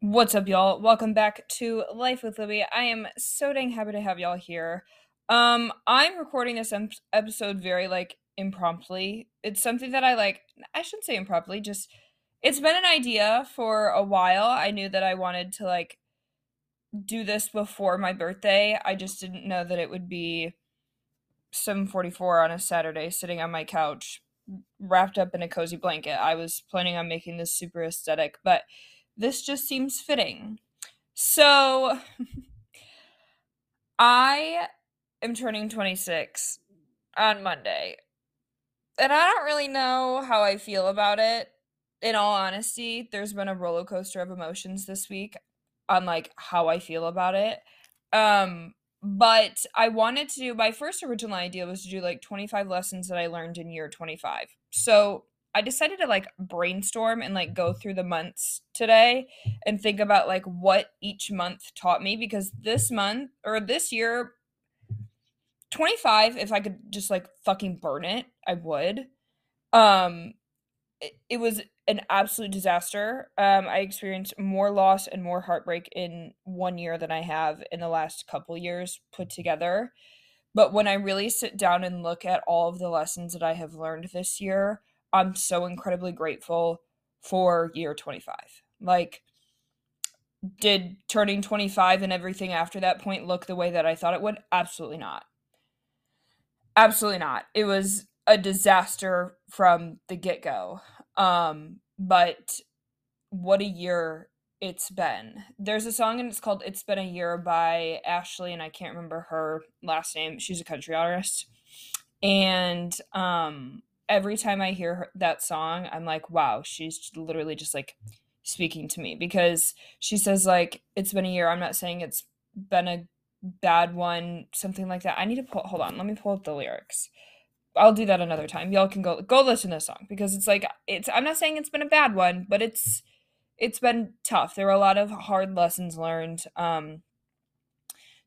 What's up, y'all? Welcome back to Life with Libby. I am so dang happy to have y'all here. Um, I'm recording this em- episode very like impromptu. It's something that I like. I shouldn't say impromptu. Just it's been an idea for a while. I knew that I wanted to like do this before my birthday. I just didn't know that it would be 7:44 on a Saturday, sitting on my couch, wrapped up in a cozy blanket. I was planning on making this super aesthetic, but this just seems fitting. So I am turning 26 on Monday. And I don't really know how I feel about it. In all honesty, there's been a roller coaster of emotions this week on like how I feel about it. Um but I wanted to do my first original idea was to do like 25 lessons that I learned in year 25. So I decided to like brainstorm and like go through the months today and think about like what each month taught me because this month or this year 25 if I could just like fucking burn it, I would. Um it, it was an absolute disaster. Um I experienced more loss and more heartbreak in one year than I have in the last couple years put together. But when I really sit down and look at all of the lessons that I have learned this year, I'm so incredibly grateful for year 25. Like, did turning 25 and everything after that point look the way that I thought it would? Absolutely not. Absolutely not. It was a disaster from the get go. Um, but what a year it's been. There's a song and it's called It's Been a Year by Ashley, and I can't remember her last name. She's a country artist. And um, every time I hear her, that song, I'm like, wow, she's literally just like speaking to me because she says like it's been a year. I'm not saying it's been a bad one, something like that. I need to pull. Hold on, let me pull up the lyrics. I'll do that another time. Y'all can go go listen to the song because it's like it's. I'm not saying it's been a bad one, but it's it's been tough. There were a lot of hard lessons learned. Um,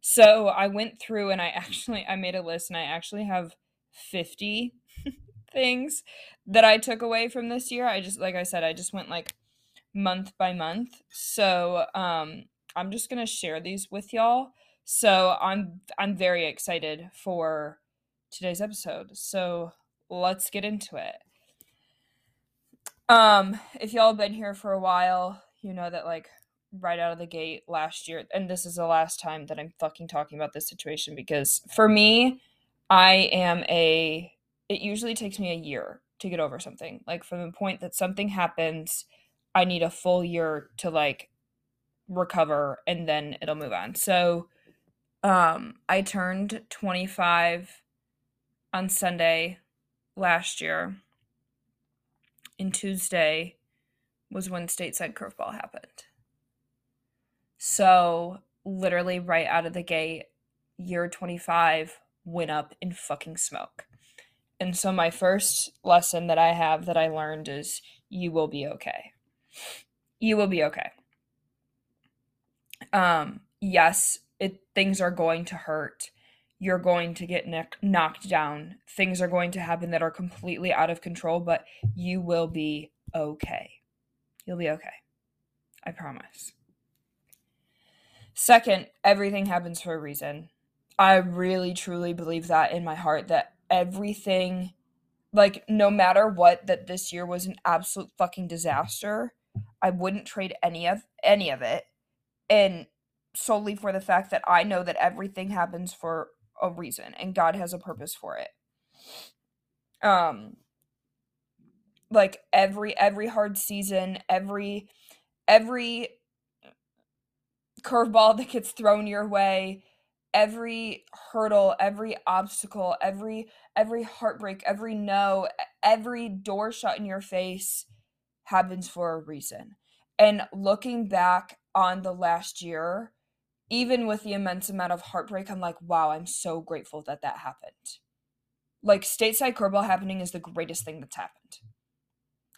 so I went through and I actually I made a list and I actually have 50 things that I took away from this year. I just like I said, I just went like month by month. So um I'm just gonna share these with y'all. So I'm I'm very excited for today's episode. So let's get into it. Um, if y'all have been here for a while, you know that like right out of the gate last year, and this is the last time that I'm fucking talking about this situation because for me, I am a it usually takes me a year to get over something. Like from the point that something happens, I need a full year to like recover and then it'll move on. So um I turned 25 on Sunday last year. And Tuesday was when stateside curveball happened. So literally right out of the gate, year 25 went up in fucking smoke. And so my first lesson that I have that I learned is you will be okay. You will be okay. Um yes, it things are going to hurt. You're going to get knocked down. Things are going to happen that are completely out of control, but you will be okay. You'll be okay. I promise. Second, everything happens for a reason. I really truly believe that in my heart that everything like no matter what that this year was an absolute fucking disaster i wouldn't trade any of any of it. And solely for the fact that i know that everything happens for a reason and god has a purpose for it. Um like every every hard season every every curveball that gets thrown your way every hurdle, every obstacle, every every heartbreak, every no, every door shut in your face happens for a reason. And looking back on the last year, even with the immense amount of heartbreak, I'm like, wow, I'm so grateful that that happened. Like stateside curveball happening is the greatest thing that's happened.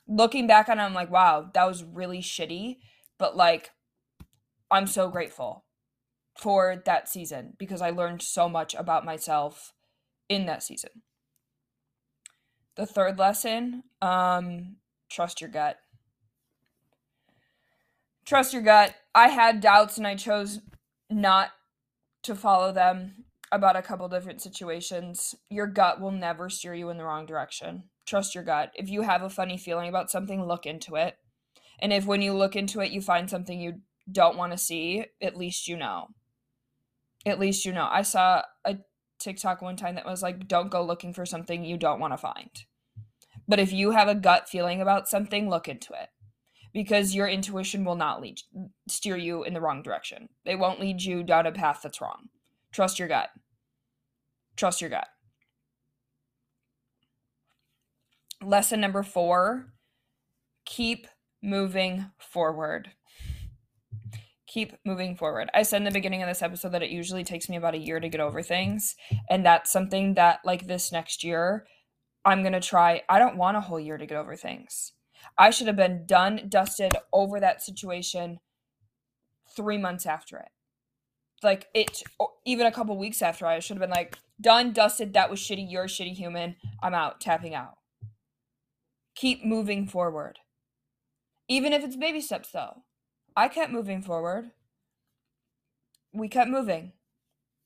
Looking back on it, I'm like, wow, that was really shitty, but like, I'm so grateful for that season because I learned so much about myself in that season. The third lesson, um, trust your gut. trust your gut. I had doubts and I chose not to follow them about a couple different situations. Your gut will never steer you in the wrong direction. Trust your gut. If you have a funny feeling about something, look into it. And if when you look into it, you find something you don't want to see, at least you know. At least you know. I saw a TikTok one time that was like, don't go looking for something you don't want to find. But if you have a gut feeling about something, look into it because your intuition will not lead steer you in the wrong direction. It won't lead you down a path that's wrong. Trust your gut. Trust your gut. Lesson number 4, keep moving forward. Keep moving forward. I said in the beginning of this episode that it usually takes me about a year to get over things, and that's something that like this next year I'm going to try. I don't want a whole year to get over things. I should have been done, dusted over that situation three months after it. Like it, even a couple weeks after, I should have been like, done, dusted. That was shitty. You're a shitty human. I'm out, tapping out. Keep moving forward. Even if it's baby steps, though. I kept moving forward. We kept moving.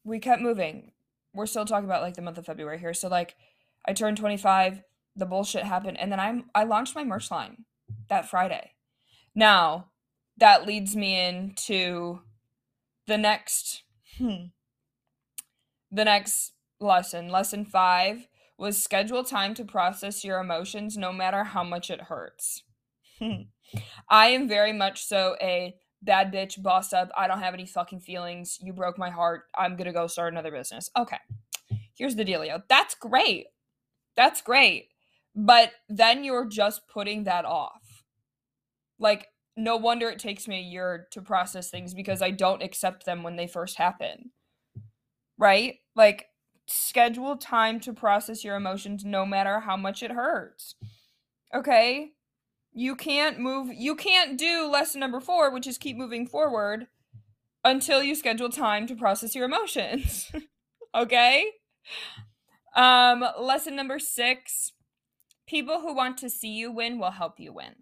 We kept moving. We're still talking about like the month of February here. So, like, I turned 25 the bullshit happened and then I'm I launched my merch line that Friday. Now, that leads me into the next hmm, the next lesson. Lesson 5 was schedule time to process your emotions no matter how much it hurts. I am very much so a bad bitch, boss up. I don't have any fucking feelings. You broke my heart. I'm going to go start another business. Okay. Here's the dealio. That's great. That's great. But then you're just putting that off. Like, no wonder it takes me a year to process things because I don't accept them when they first happen. Right? Like, schedule time to process your emotions no matter how much it hurts. Okay? You can't move, you can't do lesson number four, which is keep moving forward until you schedule time to process your emotions. okay? Um, lesson number six People who want to see you win will help you win.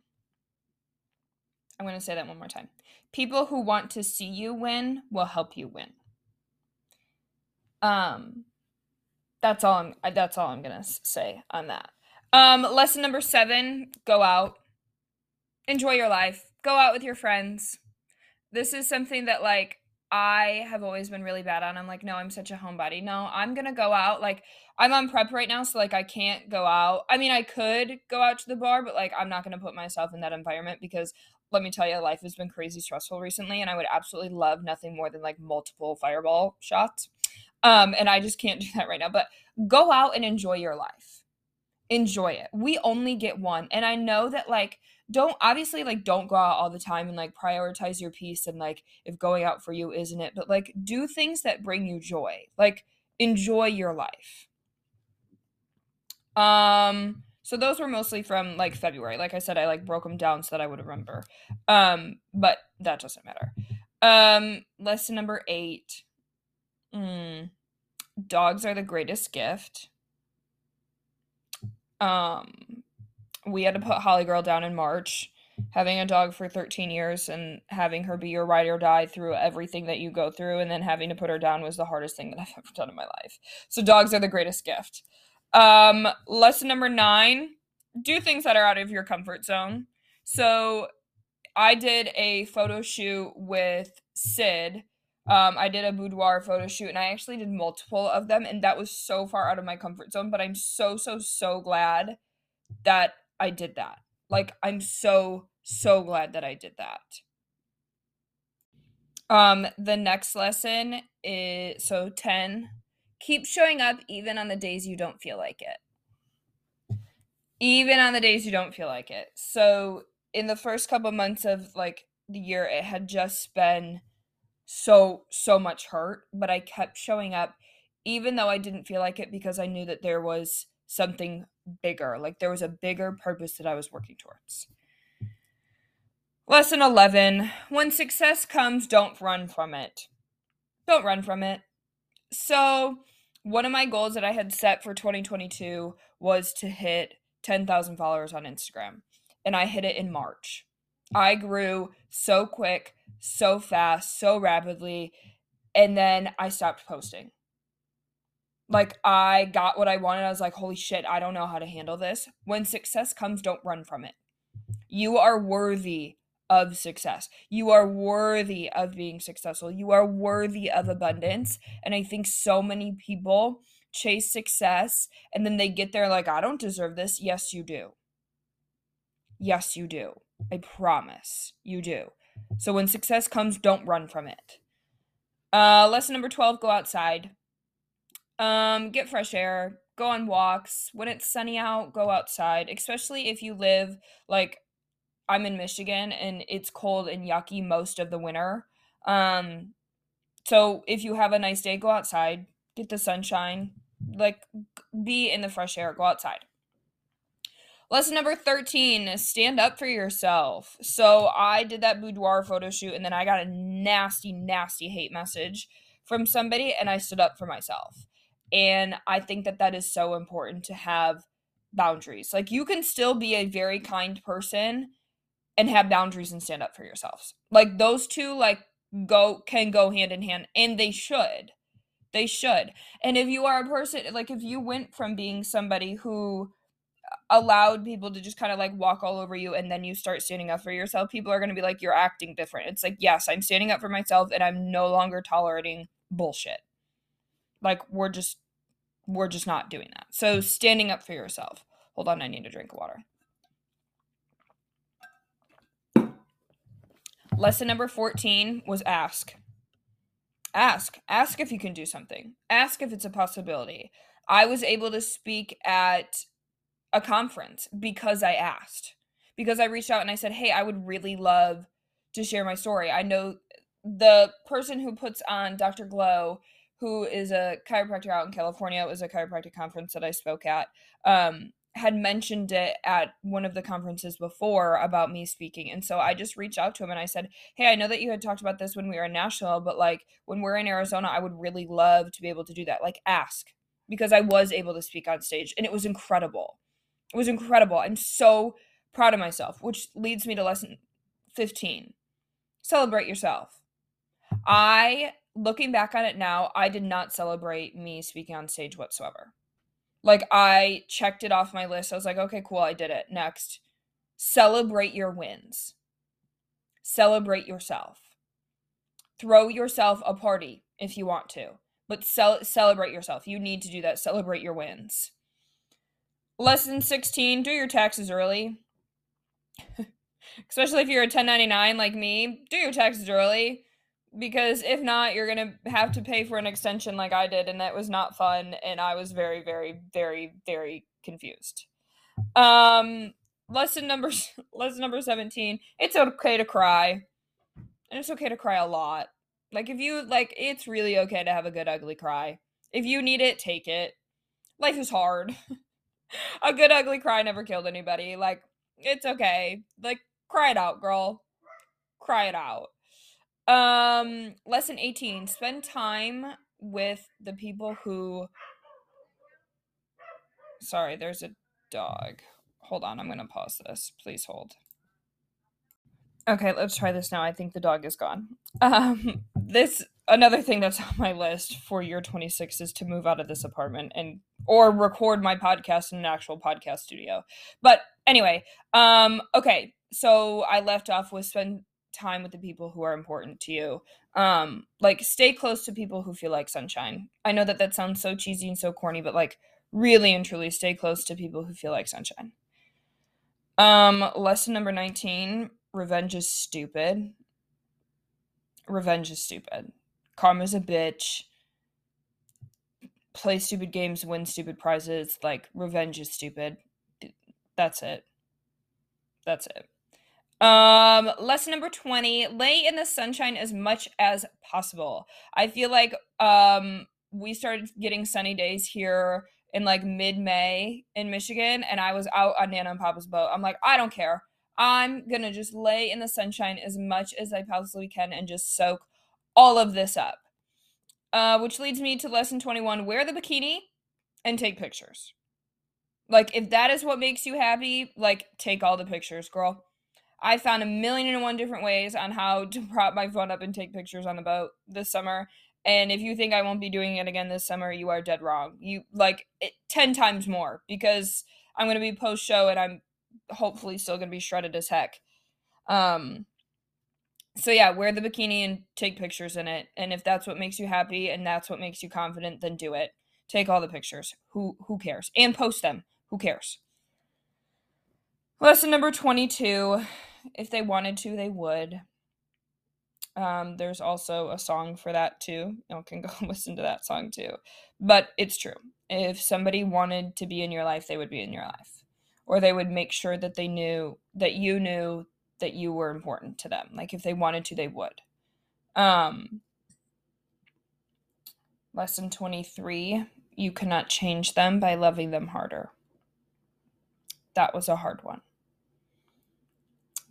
I'm going to say that one more time. People who want to see you win will help you win. Um that's all I'm that's all I'm going to say on that. Um lesson number 7, go out. Enjoy your life. Go out with your friends. This is something that like I have always been really bad on. I'm like, no, I'm such a homebody. No, I'm gonna go out. Like, I'm on prep right now, so like I can't go out. I mean, I could go out to the bar, but like I'm not gonna put myself in that environment because let me tell you, life has been crazy stressful recently, and I would absolutely love nothing more than like multiple fireball shots. Um, and I just can't do that right now. But go out and enjoy your life. Enjoy it. We only get one. And I know that like don't obviously like don't go out all the time and like prioritize your peace and like if going out for you isn't it but like do things that bring you joy like enjoy your life. Um so those were mostly from like february. Like i said i like broke them down so that i would remember. Um but that doesn't matter. Um lesson number eight. Mm, dogs are the greatest gift. Um we had to put Holly Girl down in March. Having a dog for 13 years and having her be your ride or die through everything that you go through, and then having to put her down was the hardest thing that I've ever done in my life. So, dogs are the greatest gift. Um, lesson number nine do things that are out of your comfort zone. So, I did a photo shoot with Sid. Um, I did a boudoir photo shoot and I actually did multiple of them, and that was so far out of my comfort zone. But I'm so, so, so glad that I did that. Like I'm so so glad that I did that. Um the next lesson is so 10 keep showing up even on the days you don't feel like it. Even on the days you don't feel like it. So in the first couple months of like the year it had just been so so much hurt, but I kept showing up even though I didn't feel like it because I knew that there was something bigger. Like there was a bigger purpose that I was working towards. Lesson 11 When success comes, don't run from it. Don't run from it. So, one of my goals that I had set for 2022 was to hit 10,000 followers on Instagram, and I hit it in March. I grew so quick, so fast, so rapidly, and then I stopped posting. Like I got what I wanted. I was like, holy shit, I don't know how to handle this. When success comes, don't run from it. You are worthy of success. You are worthy of being successful. You are worthy of abundance. And I think so many people chase success and then they get there like, I don't deserve this. Yes, you do. Yes, you do. I promise you do. So when success comes, don't run from it. Uh, lesson number 12 go outside. Um, get fresh air, go on walks. When it's sunny out, go outside, especially if you live like I'm in Michigan and it's cold and yucky most of the winter. Um, so if you have a nice day, go outside, get the sunshine, like be in the fresh air, go outside. Lesson number 13 stand up for yourself. So I did that boudoir photo shoot and then I got a nasty, nasty hate message from somebody and I stood up for myself. And I think that that is so important to have boundaries. Like you can still be a very kind person and have boundaries and stand up for yourselves. Like those two like go can go hand in hand and they should. They should. And if you are a person like if you went from being somebody who uh, allowed people to just kind of like walk all over you and then you start standing up for yourself, people are going to be like, you're acting different. It's like, yes, I'm standing up for myself and I'm no longer tolerating bullshit. Like, we're just, we're just not doing that. So, hmm. standing up for yourself. Hold on, I need a drink of water. Lesson number 14 was ask. Ask. Ask if you can do something. Ask if it's a possibility. I was able to speak at a conference because I asked. Because I reached out and I said, "Hey, I would really love to share my story. I know the person who puts on Dr. Glow, who is a chiropractor out in California, it was a chiropractic conference that I spoke at, um, had mentioned it at one of the conferences before about me speaking. And so I just reached out to him and I said, Hey, I know that you had talked about this when we were in Nashville, but like when we're in Arizona, I would really love to be able to do that. Like, ask because I was able to speak on stage and it was incredible. It was incredible. I'm so proud of myself, which leads me to lesson 15. Celebrate yourself. I, looking back on it now, I did not celebrate me speaking on stage whatsoever. Like, I checked it off my list. I was like, okay, cool, I did it. Next, celebrate your wins. Celebrate yourself. Throw yourself a party if you want to, but cel- celebrate yourself. You need to do that. Celebrate your wins. Lesson 16 do your taxes early. Especially if you're a 1099 like me, do your taxes early. Because if not, you're going to have to pay for an extension like I did, and that was not fun. And I was very, very, very, very confused. Um, lesson number lesson number 17 it's okay to cry and it's okay to cry a lot like if you like it's really okay to have a good ugly cry if you need it take it life is hard a good ugly cry never killed anybody. Like, it's okay. Like, cry it out, girl. Cry it out. Um, lesson 18. Spend time with the people who Sorry, there's a dog. Hold on, I'm gonna pause this. Please hold. Okay, let's try this now. I think the dog is gone. Um, this another thing that's on my list for year 26 is to move out of this apartment and or record my podcast in an actual podcast studio. But anyway, um okay, so I left off with spend time with the people who are important to you. Um like stay close to people who feel like sunshine. I know that that sounds so cheesy and so corny, but like really and truly stay close to people who feel like sunshine. Um lesson number 19, revenge is stupid. Revenge is stupid. Karma's a bitch. Play stupid games, win stupid prizes. Like, revenge is stupid. That's it. That's it. Um, lesson number 20 lay in the sunshine as much as possible. I feel like um we started getting sunny days here in like mid May in Michigan, and I was out on Nana and Papa's boat. I'm like, I don't care. I'm gonna just lay in the sunshine as much as I possibly can and just soak all of this up. Uh, which leads me to lesson 21 wear the bikini and take pictures. Like, if that is what makes you happy, like, take all the pictures, girl. I found a million and one different ways on how to prop my phone up and take pictures on the boat this summer. And if you think I won't be doing it again this summer, you are dead wrong. You like it 10 times more because I'm going to be post show and I'm hopefully still going to be shredded as heck. Um so yeah, wear the bikini and take pictures in it. And if that's what makes you happy and that's what makes you confident, then do it. Take all the pictures. Who who cares? And post them. Who cares? Lesson number 22. If they wanted to, they would. Um, there's also a song for that too. You can go listen to that song too. But it's true. If somebody wanted to be in your life, they would be in your life. Or they would make sure that they knew that you knew that you were important to them. Like if they wanted to, they would. Um, lesson 23 you cannot change them by loving them harder. That was a hard one.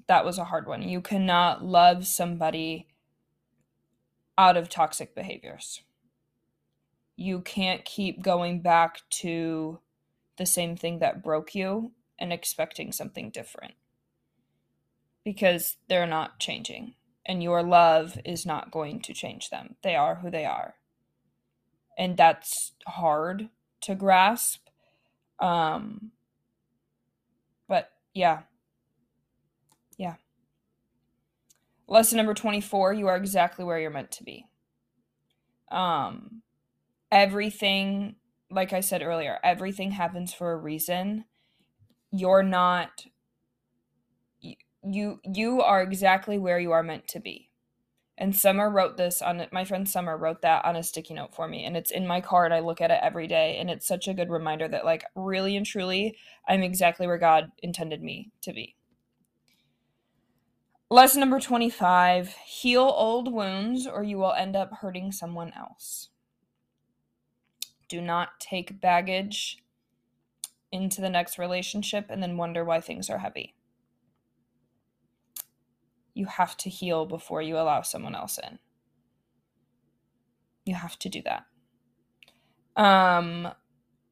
That was a hard one. You cannot love somebody out of toxic behaviors. You can't keep going back to the same thing that broke you and expecting something different because they're not changing and your love is not going to change them. They are who they are. And that's hard to grasp. Um but yeah. Lesson number 24, you are exactly where you're meant to be. Um everything like I said earlier, everything happens for a reason. You're not you you are exactly where you are meant to be and summer wrote this on my friend summer wrote that on a sticky note for me and it's in my car and i look at it every day and it's such a good reminder that like really and truly i'm exactly where god intended me to be lesson number 25 heal old wounds or you will end up hurting someone else do not take baggage into the next relationship and then wonder why things are heavy you have to heal before you allow someone else in. You have to do that. Um,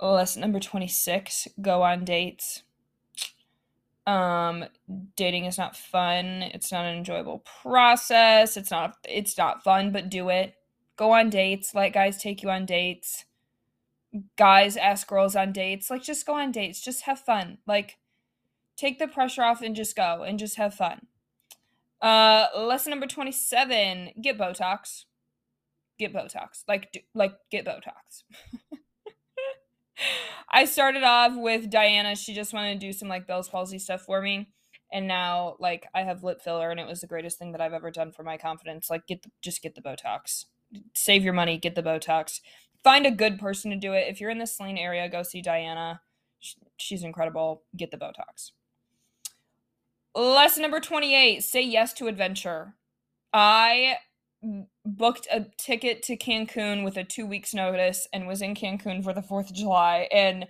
lesson number 26 go on dates. Um, dating is not fun. It's not an enjoyable process. It's not it's not fun, but do it. Go on dates. Let guys take you on dates. Guys ask girls on dates. Like just go on dates. Just have fun. Like take the pressure off and just go and just have fun. Uh, lesson number 27 get Botox. Get Botox. Like, do, like get Botox. I started off with Diana. She just wanted to do some like Bell's palsy stuff for me. And now, like, I have lip filler, and it was the greatest thing that I've ever done for my confidence. Like, get the, just get the Botox. Save your money, get the Botox. Find a good person to do it. If you're in the Saline area, go see Diana. She's incredible. Get the Botox. Lesson number 28 say yes to adventure. I booked a ticket to Cancun with a two weeks notice and was in Cancun for the 4th of July. And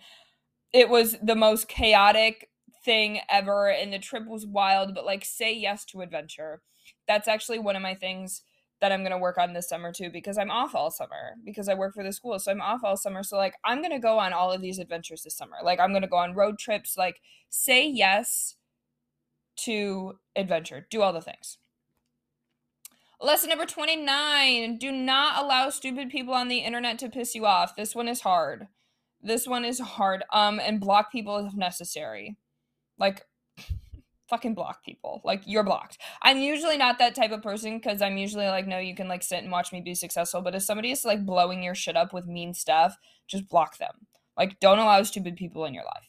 it was the most chaotic thing ever. And the trip was wild, but like, say yes to adventure. That's actually one of my things that I'm going to work on this summer too because I'm off all summer because I work for the school. So I'm off all summer. So like I'm going to go on all of these adventures this summer. Like I'm going to go on road trips, like say yes to adventure. Do all the things. Lesson number 29 do not allow stupid people on the internet to piss you off. This one is hard. This one is hard. Um, and block people if necessary. Like, fucking block people. Like, you're blocked. I'm usually not that type of person because I'm usually like, no, you can like sit and watch me be successful. But if somebody is like blowing your shit up with mean stuff, just block them. Like, don't allow stupid people in your life.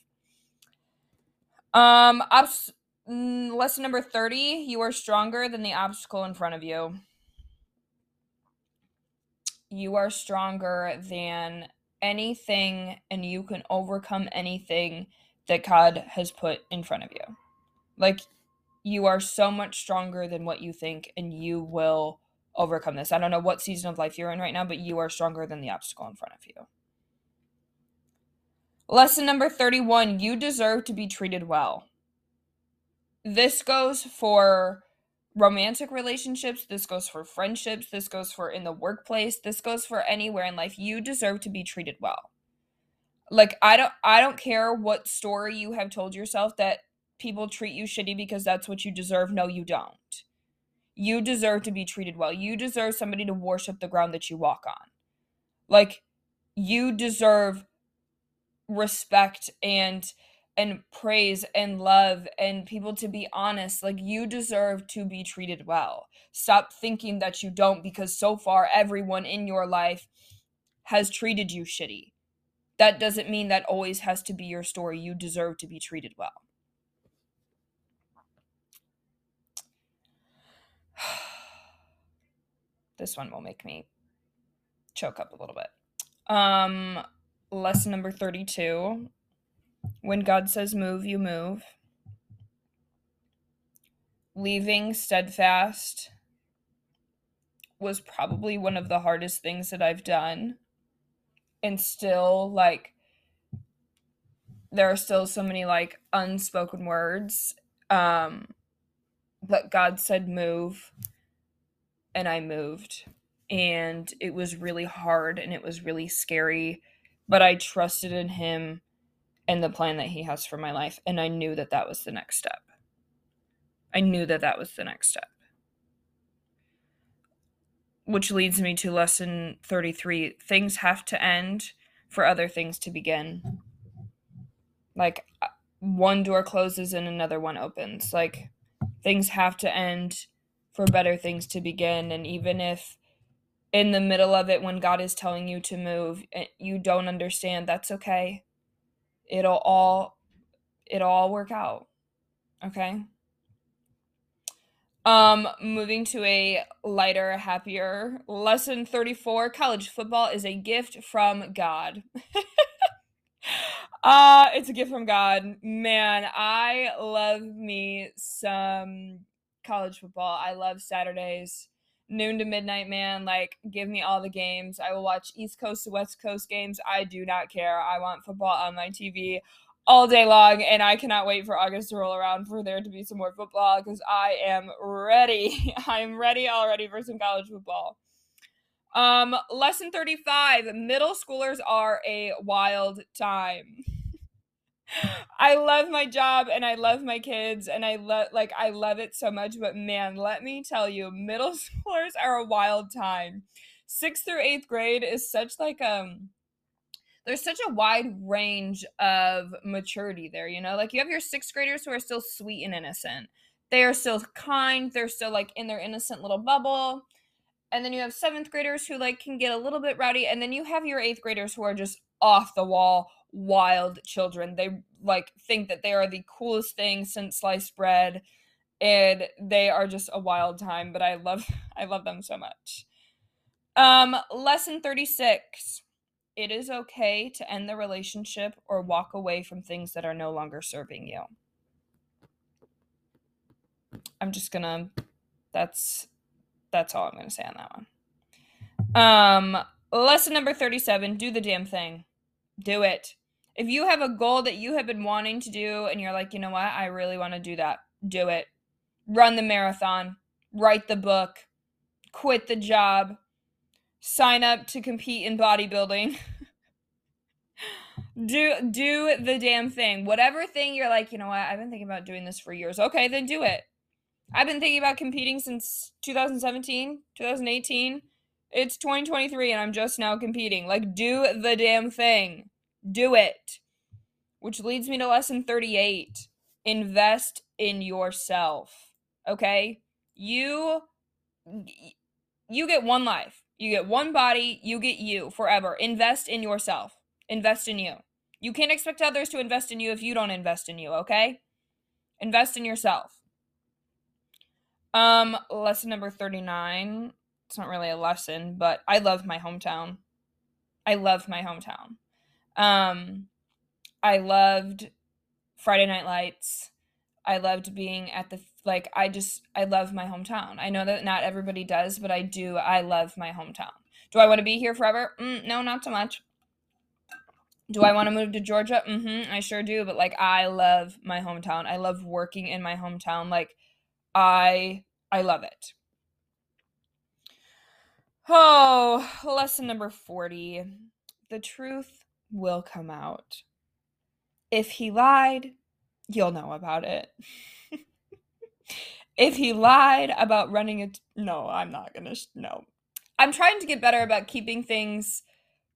Um, ups Mm, lesson number 30 you are stronger than the obstacle in front of you. You are stronger than anything, and you can overcome anything that God has put in front of you. Like, you are so much stronger than what you think, and you will overcome this. I don't know what season of life you're in right now, but you are stronger than the obstacle in front of you. Lesson number 31 you deserve to be treated well this goes for romantic relationships this goes for friendships this goes for in the workplace this goes for anywhere in life you deserve to be treated well like i don't i don't care what story you have told yourself that people treat you shitty because that's what you deserve. No, you don't. You deserve to be treated well. You deserve somebody to worship the ground that you walk on. Like you deserve respect and and praise and love and people to be honest. Like you deserve to be treated well. Stop thinking that you don't because so far everyone in your life has treated you shitty. That doesn't mean that always has to be your story. You deserve to be treated well. this one will make me choke up a little bit. Um, lesson number 32 when God says move, you move. Leaving steadfast was probably one of the hardest things that I've done. And still, like, there are still so many, like, unspoken words. Um, but God said move, and I moved. And it was really hard and it was really scary, but I trusted in Him and the plan that He has for my life. And I knew that that was the next step. I knew that that was the next step. Which leads me to lesson 33 things have to end for other things to begin. Like, uh, one door closes and another one opens. Like, things have to end for better things to begin. And even if in the middle of it, when God is telling you to move, eh, you don't understand, that's okay it'll all it'll all work out. Okay? Um moving to a lighter, happier lesson 34, college football is a gift from God. uh it's a gift from God. Man, I love me some college football. I love Saturdays noon to midnight, man. Like, give me all the games. I will watch East Coast to West Coast games. I do not care. I want football on my TV all day long, and I cannot wait for August to roll around for there to be some more football because I am ready. I'm ready already for some college football. Um, lesson 35 middle schoolers are a wild time. I love my job and I love my kids and I love like I love it so much but man let me tell you middle schoolers are a wild time. 6th through 8th grade is such like um there's such a wide range of maturity there you know? Like you have your 6th graders who are still sweet and innocent. They are still kind they're still like in their innocent little bubble. And then you have 7th graders who like can get a little bit rowdy and then you have your 8th graders who are just off the wall wild children. They like think that they are the coolest thing since sliced bread and they are just a wild time, but I love I love them so much. Um lesson 36. It is okay to end the relationship or walk away from things that are no longer serving you. I'm just going to that's that's all I'm going to say on that one. Um lesson number 37, do the damn thing. Do it. If you have a goal that you have been wanting to do and you're like, you know what, I really want to do that, do it. Run the marathon, write the book, quit the job, sign up to compete in bodybuilding. do do the damn thing. Whatever thing you're like, you know what, I've been thinking about doing this for years. Okay, then do it. I've been thinking about competing since 2017, 2018. It's 2023 and I'm just now competing. Like do the damn thing. Do it. Which leads me to lesson 38 invest in yourself. Okay? You you get one life. You get one body, you get you forever. Invest in yourself. Invest in you. You can't expect others to invest in you if you don't invest in you, okay? Invest in yourself. Um lesson number 39. It's not really a lesson, but I love my hometown. I love my hometown. Um, I loved Friday Night Lights. I loved being at the like I just I love my hometown. I know that not everybody does, but I do. I love my hometown. Do I want to be here forever? Mm, no, not so much. Do I want to move to Georgia? Mhm, I sure do, but like I love my hometown. I love working in my hometown. Like I I love it. Oh, lesson number 40. The truth will come out. If he lied, you'll know about it. if he lied about running it, no, I'm not gonna. Sh- no, I'm trying to get better about keeping things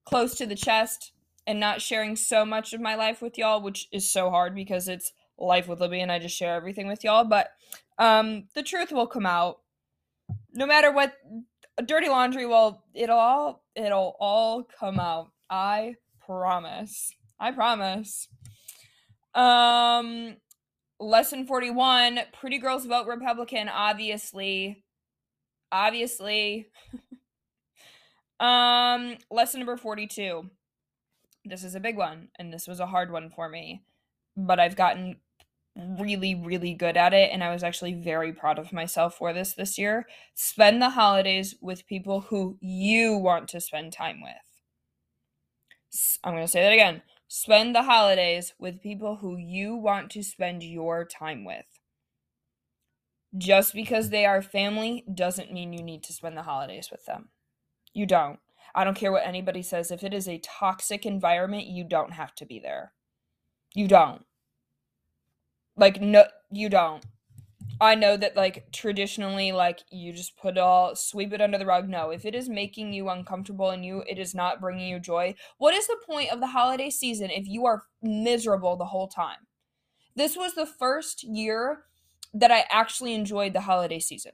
close to the chest and not sharing so much of my life with y'all, which is so hard because it's life with Libby and I just share everything with y'all. But um, the truth will come out no matter what dirty laundry will it'll all it'll all come out i promise i promise um lesson 41 pretty girls vote republican obviously obviously um lesson number 42 this is a big one and this was a hard one for me but i've gotten really, really good at it. And I was actually very proud of myself for this this year. Spend the holidays with people who you want to spend time with. I'm going to say that again. Spend the holidays with people who you want to spend your time with. Just because they are family doesn't mean you need to spend the holidays with them. You don't. I don't care what anybody says. If it is a toxic environment, you don't have to be there. You don't. Like no you don't. I know that like traditionally like you just put all sweep it under the rug. No, if it is making you uncomfortable and you it is not bringing you joy, what is the point of the holiday season if you are miserable the whole time? This was the first year that I actually enjoyed the holiday season.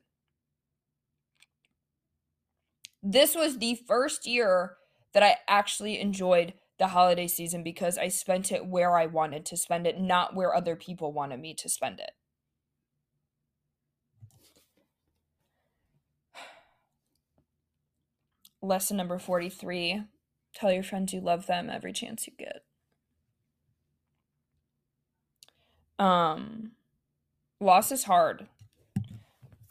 This was the first year that I actually enjoyed the holiday season because I spent it where I wanted to spend it, not where other people wanted me to spend it. Lesson number 43 Tell your friends you love them every chance you get. Um, loss is hard.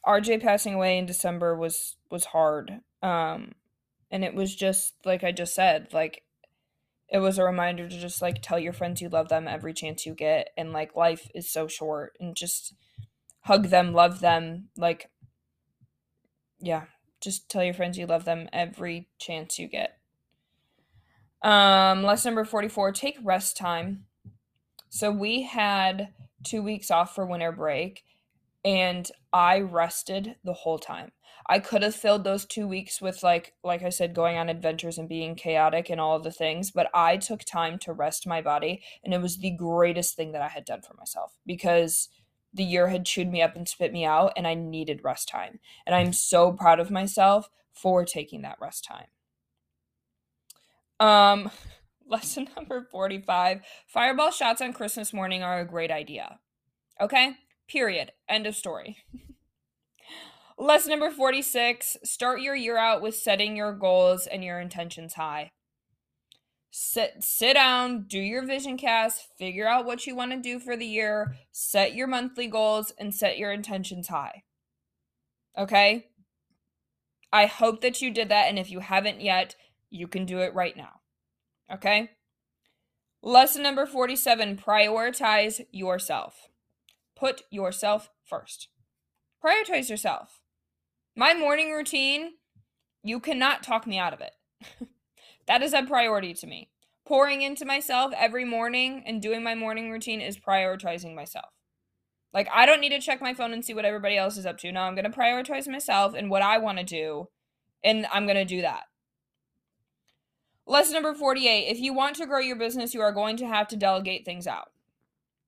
RJ passing away in December was was hard. Um, and it was just like I just said, like it was a reminder to just like tell your friends you love them every chance you get and like life is so short and just hug them love them like yeah just tell your friends you love them every chance you get. Um lesson number 44 take rest time. So we had two weeks off for winter break and i rested the whole time. I could have filled those two weeks with like like I said, going on adventures and being chaotic and all of the things, but I took time to rest my body and it was the greatest thing that I had done for myself because the year had chewed me up and spit me out and I needed rest time. And I'm so proud of myself for taking that rest time. Um lesson number 45 fireball shots on christmas morning are a great idea okay period end of story Lesson number 46 start your year out with setting your goals and your intentions high. Sit sit down, do your vision cast, figure out what you want to do for the year, set your monthly goals and set your intentions high. Okay? I hope that you did that and if you haven't yet, you can do it right now. Okay? Lesson number 47 prioritize yourself. Put yourself first. Prioritize yourself. My morning routine, you cannot talk me out of it. that is a priority to me. Pouring into myself every morning and doing my morning routine is prioritizing myself. Like, I don't need to check my phone and see what everybody else is up to. No, I'm going to prioritize myself and what I want to do, and I'm going to do that. Lesson number 48 if you want to grow your business, you are going to have to delegate things out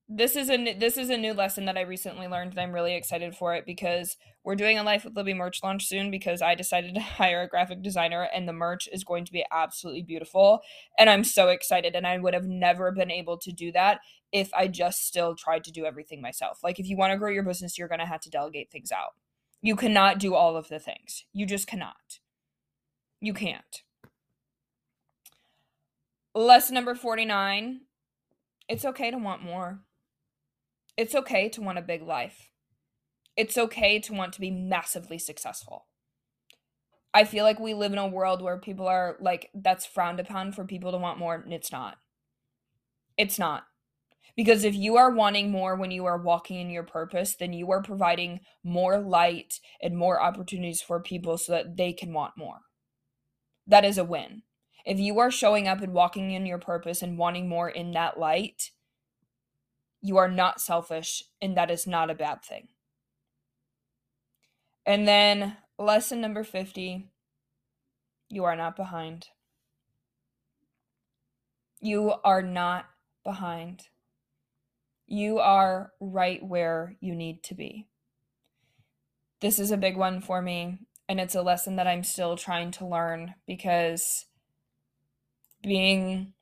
this is a this is a new lesson that I recently learned and I'm really excited for it because we're doing a Life with Libby merch launch soon because I decided to hire a graphic designer and the merch is going to be absolutely beautiful and I'm so excited and I would have never been able to do that if I just still tried to do everything myself. Like if you want to grow your business, you're going to have to delegate things out. You cannot do all of the things. You just cannot. You can't. Lesson number 49. It's okay to want more it's okay to want a big life. It's okay to want to be massively successful. I feel like we live in a world where people are like, that's frowned upon for people to want more, and it's not. It's not. Because if you are wanting more when you are walking in your purpose, then you are providing more light and more opportunities for people so that they can want more. That is a win. If you are showing up and walking in your purpose and wanting more in that light, you are not selfish, and that is not a bad thing. And then lesson number 50 you are not behind. You are not behind. You are right where you need to be. This is a big one for me, and it's a lesson that I'm still trying to learn because being,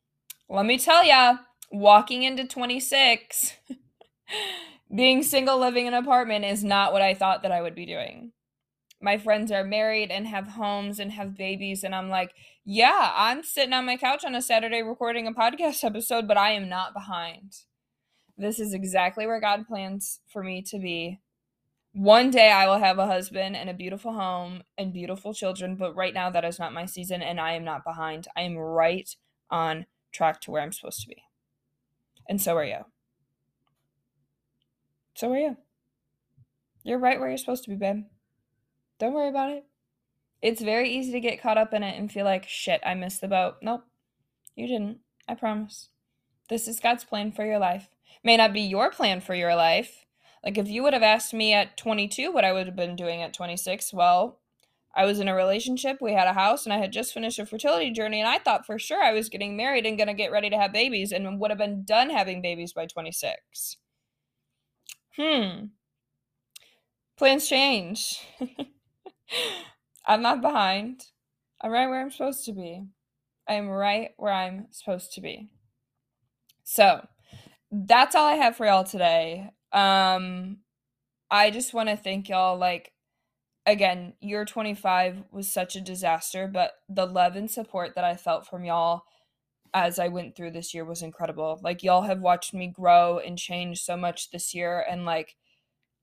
let me tell ya, walking into 26, being single living in an apartment is not what I thought that I would be doing. My friends are married and have homes and have babies, and I'm like, yeah, I'm sitting on my couch on a Saturday recording a podcast episode, but I am not behind. This is exactly where God plans for me to be. One day I will have a husband and a beautiful home and beautiful children, but right now that is not my season and I am not behind. I am right on track to where I'm supposed to be. And so are you. So are you. You're right where you're supposed to be, babe. Don't worry about it. It's very easy to get caught up in it and feel like, shit, I missed the boat. Nope, you didn't. I promise. This is God's plan for your life. May not be your plan for your life. Like, if you would have asked me at 22 what I would have been doing at 26, well, I was in a relationship, we had a house, and I had just finished a fertility journey, and I thought for sure I was getting married and gonna get ready to have babies and would have been done having babies by 26. Hmm. Plans change. I'm not behind. I'm right where I'm supposed to be. I am right where I'm supposed to be. So, that's all I have for y'all today. Um I just want to thank y'all like again, year 25 was such a disaster, but the love and support that I felt from y'all as I went through this year was incredible. Like y'all have watched me grow and change so much this year and like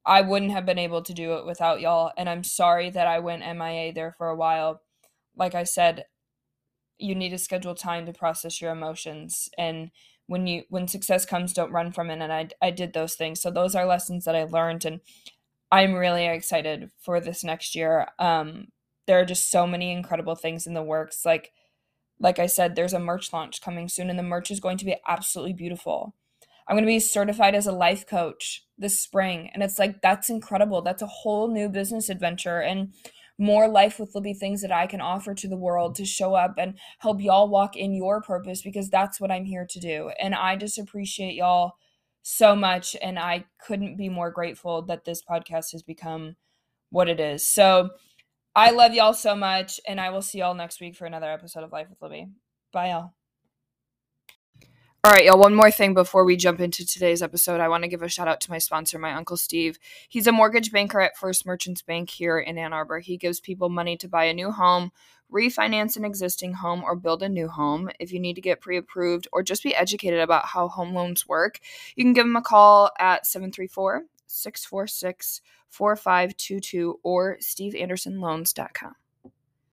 I wouldn't have been able to do it without y'all and I'm sorry that I went MIA there for a while. Like I said, you need to schedule time to process your emotions and when you when success comes don't run from it and I I did those things. So those are lessons that I learned and I'm really excited for this next year. Um there are just so many incredible things in the works like like I said there's a merch launch coming soon and the merch is going to be absolutely beautiful. I'm going to be certified as a life coach this spring. And it's like, that's incredible. That's a whole new business adventure and more life with Libby things that I can offer to the world to show up and help y'all walk in your purpose because that's what I'm here to do. And I just appreciate y'all so much. And I couldn't be more grateful that this podcast has become what it is. So I love y'all so much. And I will see y'all next week for another episode of Life with Libby. Bye, y'all. All right, y'all, one more thing before we jump into today's episode. I want to give a shout out to my sponsor, my Uncle Steve. He's a mortgage banker at First Merchants Bank here in Ann Arbor. He gives people money to buy a new home, refinance an existing home, or build a new home. If you need to get pre approved or just be educated about how home loans work, you can give him a call at 734 646 4522 or steveandersonloans.com.